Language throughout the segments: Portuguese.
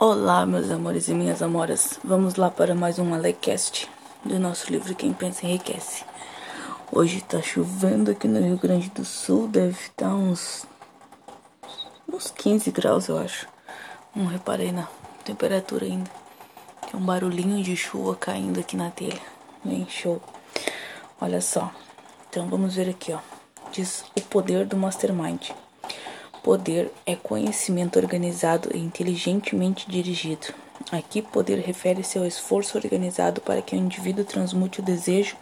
Olá, meus amores e minhas amoras. Vamos lá para mais um Alecast do nosso livro Quem Pensa Enriquece. Hoje tá chovendo aqui no Rio Grande do Sul, deve estar uns uns 15 graus, eu acho. Não reparei na temperatura ainda. Tem um barulhinho de chuva caindo aqui na telha. Bem show. Olha só. Então vamos ver aqui, ó. Diz o poder do mastermind. Poder é conhecimento organizado e inteligentemente dirigido. Aqui, poder refere-se ao esforço organizado para que o indivíduo transmute o desejo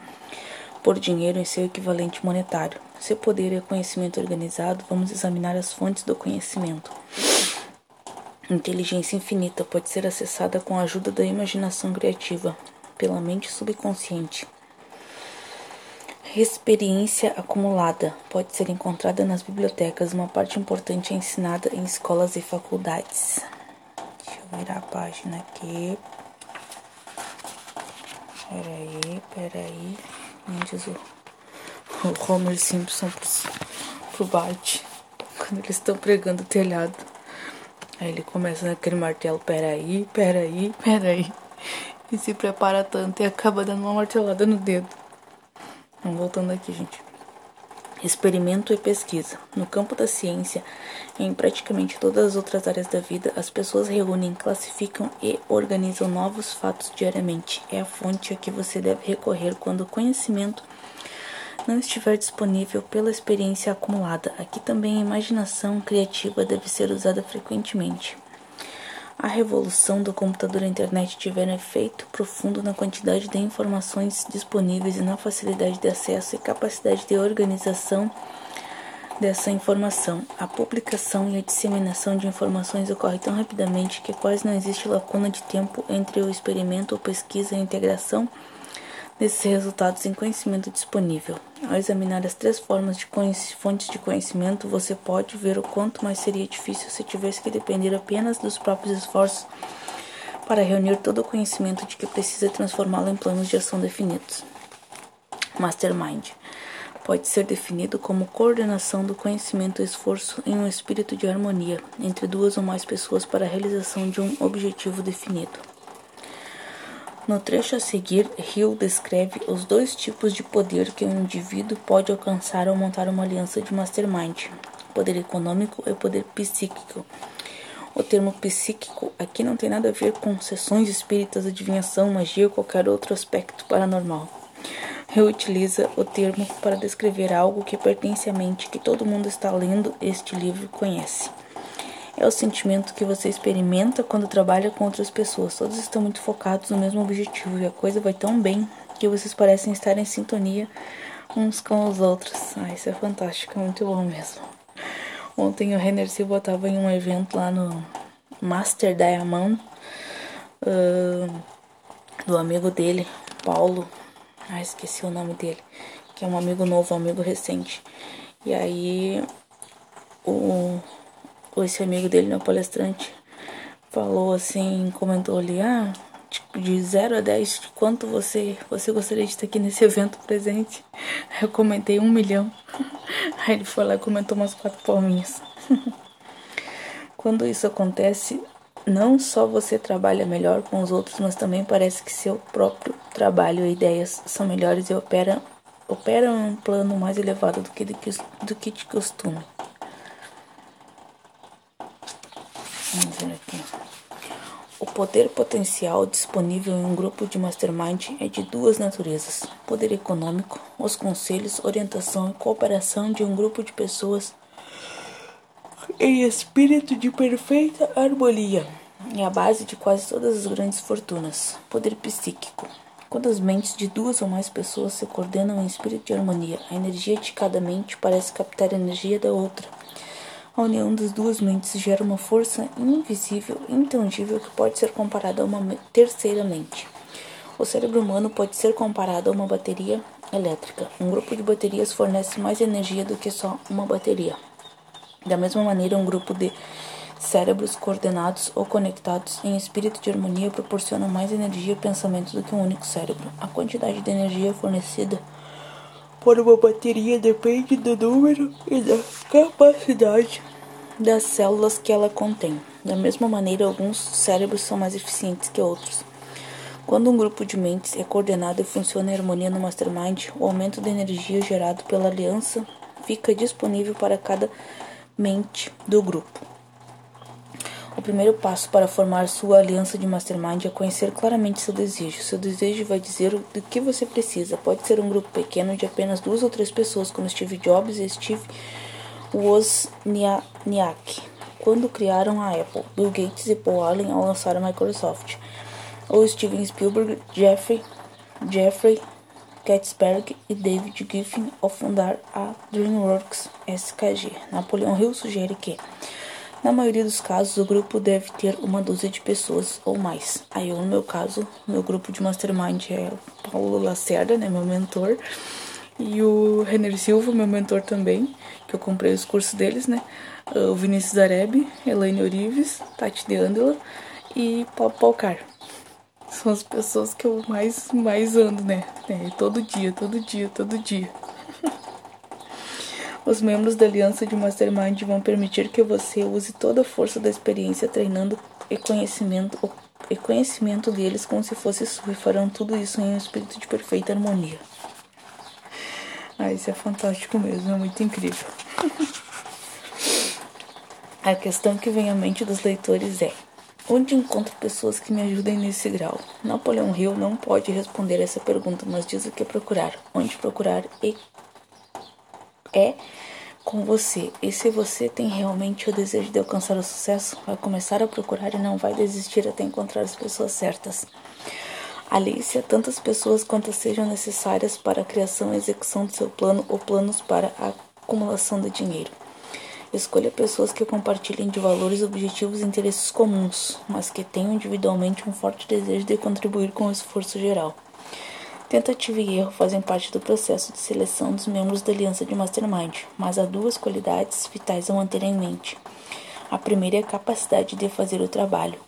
por dinheiro em seu equivalente monetário. Se poder é conhecimento organizado, vamos examinar as fontes do conhecimento. Inteligência infinita pode ser acessada com a ajuda da imaginação criativa, pela mente subconsciente. Experiência acumulada pode ser encontrada nas bibliotecas. Uma parte importante é ensinada em escolas e faculdades. Deixa eu virar a página aqui. Peraí, peraí. Diz o, Homer Simpson pro, pro Bart quando eles estão pregando o telhado. Aí ele começa naquele martelo: peraí, peraí, peraí. E se prepara tanto e acaba dando uma martelada no dedo. Voltando aqui, gente. Experimento e pesquisa. No campo da ciência, em praticamente todas as outras áreas da vida, as pessoas reúnem, classificam e organizam novos fatos diariamente. É a fonte a que você deve recorrer quando o conhecimento não estiver disponível pela experiência acumulada. Aqui também a imaginação criativa deve ser usada frequentemente. A revolução do computador e internet tiveram efeito profundo na quantidade de informações disponíveis e na facilidade de acesso e capacidade de organização dessa informação. A publicação e a disseminação de informações ocorre tão rapidamente que quase não existe lacuna de tempo entre o experimento ou pesquisa e a integração desses resultados em conhecimento disponível. Ao examinar as três formas de fontes de conhecimento, você pode ver o quanto mais seria difícil se tivesse que depender apenas dos próprios esforços para reunir todo o conhecimento de que precisa transformá-lo em planos de ação definidos. Mastermind pode ser definido como coordenação do conhecimento e esforço em um espírito de harmonia entre duas ou mais pessoas para a realização de um objetivo definido. No trecho a seguir, Hill descreve os dois tipos de poder que um indivíduo pode alcançar ao montar uma aliança de mastermind: poder econômico e poder psíquico. O termo psíquico aqui não tem nada a ver com sessões espíritas, adivinhação, magia ou qualquer outro aspecto paranormal. Hill utiliza o termo para descrever algo que pertence à mente que todo mundo está lendo este livro conhece. É o sentimento que você experimenta quando trabalha com outras pessoas. Todos estão muito focados no mesmo objetivo e a coisa vai tão bem que vocês parecem estar em sintonia uns com os outros. Ah, isso é fantástico, é muito bom mesmo. Ontem o Renner Silva estava em um evento lá no Master Diamond uh, do amigo dele, Paulo. Ah, esqueci o nome dele. Que é um amigo novo, um amigo recente. E aí o esse amigo dele, meu palestrante, falou assim, comentou ali, ah, de 0 a 10, de quanto você, você gostaria de estar aqui nesse evento presente? Eu comentei um milhão. Aí ele foi lá e comentou umas quatro palminhas. Quando isso acontece, não só você trabalha melhor com os outros, mas também parece que seu próprio trabalho e ideias são melhores e opera, opera um plano mais elevado do que, do que, do que de costume. Vamos ver aqui. O poder potencial disponível em um grupo de mastermind é de duas naturezas: poder econômico, os conselhos, orientação e cooperação de um grupo de pessoas em espírito de perfeita harmonia. É a base de quase todas as grandes fortunas. Poder psíquico. Quando as mentes de duas ou mais pessoas se coordenam em espírito de harmonia, a energia de cada mente parece captar a energia da outra a união das duas mentes gera uma força invisível, intangível que pode ser comparada a uma terceira mente. O cérebro humano pode ser comparado a uma bateria elétrica. Um grupo de baterias fornece mais energia do que só uma bateria. Da mesma maneira, um grupo de cérebros coordenados ou conectados em espírito de harmonia proporciona mais energia e pensamento do que um único cérebro. A quantidade de energia fornecida por uma bateria depende do número e da capacidade das células que ela contém. Da mesma maneira, alguns cérebros são mais eficientes que outros. Quando um grupo de mentes é coordenado e funciona em harmonia no mastermind, o aumento de energia gerado pela aliança fica disponível para cada mente do grupo. O primeiro passo para formar sua aliança de mastermind é conhecer claramente seu desejo. Seu desejo vai dizer do que você precisa. Pode ser um grupo pequeno de apenas duas ou três pessoas, como Steve Jobs e Steve Wozniak, quando criaram a Apple, Bill Gates e Paul Allen ao lançar a Microsoft, ou Steven Spielberg, Jeffrey, Jeffrey Katzberg e David Giffen ao fundar a DreamWorks SKG. Napoleão Hill sugere que na maioria dos casos, o grupo deve ter uma dúzia de pessoas ou mais. Aí, eu, no meu caso, meu grupo de mastermind é o Paulo Lacerda, né, meu mentor, e o Renner Silva, meu mentor também, que eu comprei os cursos deles, né? O Vinícius Areb, Elaine Orives, Tati de Andela e Paulo Palcar. São as pessoas que eu mais, mais ando, né? É, todo dia, todo dia, todo dia. Os membros da aliança de Mastermind vão permitir que você use toda a força da experiência treinando e conhecimento, e conhecimento deles como se fosse sua e farão tudo isso em um espírito de perfeita harmonia. Ah, isso é fantástico mesmo, é muito incrível. a questão que vem à mente dos leitores é: onde encontro pessoas que me ajudem nesse grau? Napoleão Hill não pode responder essa pergunta, mas diz o que procurar, onde procurar e é com você. E se você tem realmente o desejo de alcançar o sucesso, vai começar a procurar e não vai desistir até encontrar as pessoas certas. Alice a tantas pessoas quantas sejam necessárias para a criação e execução do seu plano ou planos para a acumulação de dinheiro. Escolha pessoas que compartilhem de valores, objetivos e interesses comuns, mas que tenham individualmente um forte desejo de contribuir com o esforço geral. Tentativa e erro fazem parte do processo de seleção dos membros da aliança de Mastermind, mas há duas qualidades vitais a manter em mente. A primeira é a capacidade de fazer o trabalho.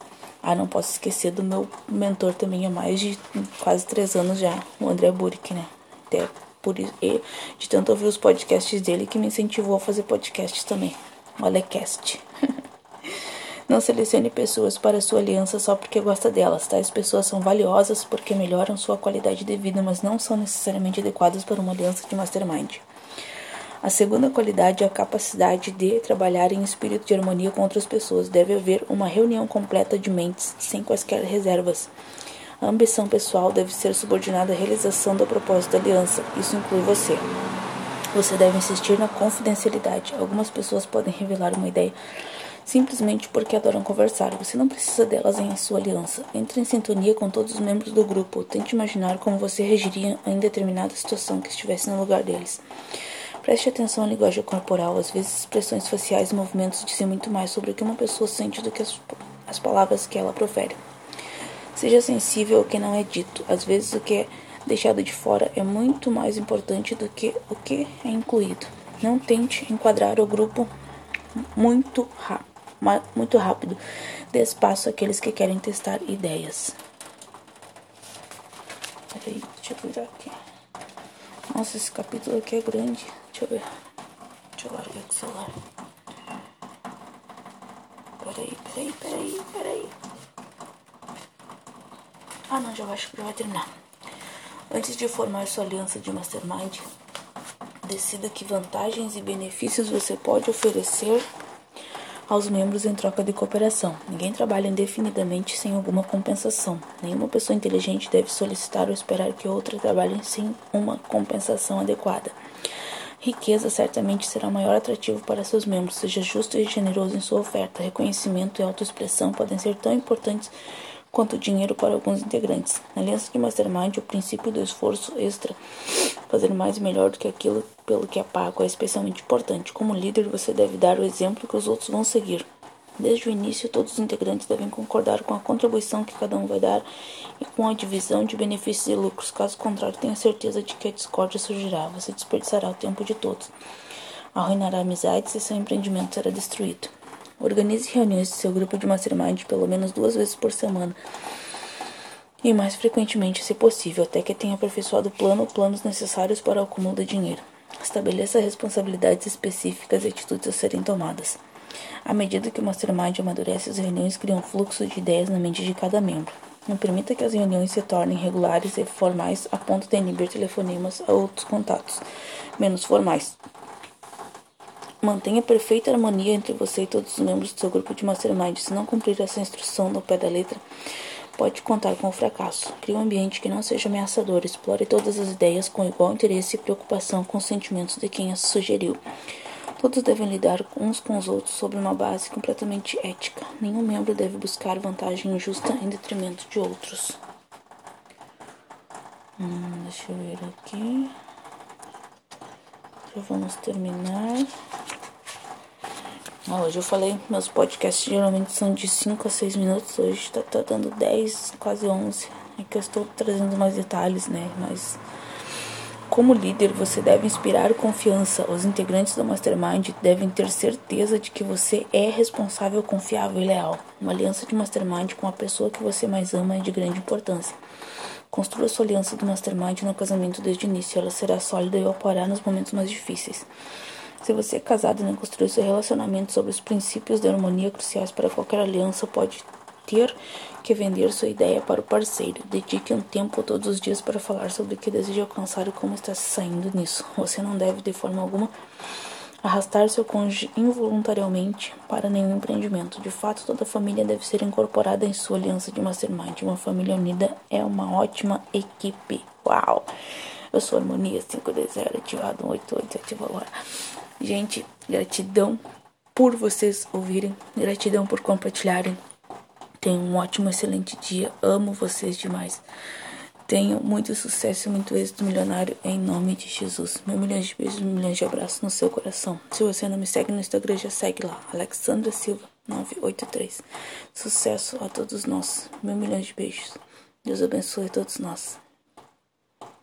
Ah, não posso esquecer do meu mentor também há mais de quase três anos já, o André Burick, né? Até por isso, e de tanto ouvir os podcasts dele que me incentivou a fazer podcasts também. Olha cast. Não selecione pessoas para sua aliança só porque gosta delas. Tais pessoas são valiosas porque melhoram sua qualidade de vida, mas não são necessariamente adequadas para uma aliança de mastermind. A segunda qualidade é a capacidade de trabalhar em espírito de harmonia com outras pessoas. Deve haver uma reunião completa de mentes, sem quaisquer reservas. A ambição pessoal deve ser subordinada à realização do propósito da aliança. Isso inclui você. Você deve insistir na confidencialidade. Algumas pessoas podem revelar uma ideia simplesmente porque adoram conversar. Você não precisa delas em sua aliança. Entre em sintonia com todos os membros do grupo. Tente imaginar como você reagiria em determinada situação que estivesse no lugar deles. Preste atenção à linguagem corporal. Às vezes, expressões faciais e movimentos dizem muito mais sobre o que uma pessoa sente do que as, as palavras que ela profere. Seja sensível ao que não é dito. Às vezes, o que é deixado de fora é muito mais importante do que o que é incluído. Não tente enquadrar o grupo muito rápido muito rápido. Dê espaço àqueles que querem testar ideias. Peraí, deixa eu virar aqui. Nossa, esse capítulo aqui é grande. Deixa eu ver. Deixa eu largar o celular. Peraí, peraí, peraí, peraí. Ah, não, já acho que já vai terminar. Antes de formar sua aliança de mastermind, decida que vantagens e benefícios você pode oferecer aos membros em troca de cooperação. Ninguém trabalha indefinidamente sem alguma compensação. Nenhuma pessoa inteligente deve solicitar ou esperar que outra trabalhe sem uma compensação adequada. Riqueza certamente será o maior atrativo para seus membros. Seja justo e generoso em sua oferta. Reconhecimento e autoexpressão podem ser tão importantes quanto dinheiro para alguns integrantes. Na aliança de Mastermind, o princípio do esforço extra, fazer mais e melhor do que aquilo pelo que é pago, é especialmente importante. Como líder, você deve dar o exemplo que os outros vão seguir. Desde o início, todos os integrantes devem concordar com a contribuição que cada um vai dar e com a divisão de benefícios e lucros. Caso contrário, tenha certeza de que a discórdia surgirá. Você desperdiçará o tempo de todos, arruinará amizades e seu empreendimento será destruído. Organize reuniões de seu grupo de mastermind pelo menos duas vezes por semana e mais frequentemente, se possível, até que tenha aperfeiçoado o plano ou planos necessários para o acúmulo de dinheiro. Estabeleça responsabilidades específicas e atitudes a serem tomadas. À medida que o Mastermind amadurece, as reuniões criam um fluxo de ideias na mente de cada membro. Não permita que as reuniões se tornem regulares e formais a ponto de inibir telefonemas a outros contatos menos formais. Mantenha perfeita harmonia entre você e todos os membros do seu grupo de mastermind. Se não cumprir essa instrução no pé da letra, pode contar com o fracasso. Crie um ambiente que não seja ameaçador. Explore todas as ideias com igual interesse e preocupação com os sentimentos de quem as sugeriu. Todos devem lidar uns com os outros sobre uma base completamente ética. Nenhum membro deve buscar vantagem injusta em detrimento de outros. Hum, deixa eu ver aqui. Já vamos terminar. Ah, hoje eu falei, meus podcasts geralmente são de 5 a 6 minutos. Hoje tá, tá dando 10, quase 11. É que eu estou trazendo mais detalhes, né? Mas como líder, você deve inspirar confiança. Os integrantes do Mastermind devem ter certeza de que você é responsável, confiável e leal. Uma aliança de Mastermind com a pessoa que você mais ama é de grande importância. Construa sua aliança do Mastermind no casamento desde o início. Ela será sólida e operará nos momentos mais difíceis. Se você é casado e não construiu seu relacionamento sobre os princípios de harmonia cruciais para qualquer aliança, pode ter que vender sua ideia para o parceiro. Dedique um tempo todos os dias para falar sobre o que deseja alcançar e como está saindo nisso. Você não deve, de forma alguma, arrastar seu cônjuge involuntariamente para nenhum empreendimento. De fato, toda família deve ser incorporada em sua aliança de mastermind. Uma família unida é uma ótima equipe. Uau! Eu sou Harmonia 510, ativado 188, ativa agora. Gente, gratidão por vocês ouvirem, gratidão por compartilharem Tenham um ótimo, excelente dia. Amo vocês demais. Tenham muito sucesso e muito êxito milionário em nome de Jesus. Meu milhões de beijos, milhões de abraços no seu coração. Se você não me segue no Instagram, já segue lá. Alexandra Silva 983. Sucesso a todos nós. Meu milhões de beijos. Deus abençoe todos nós.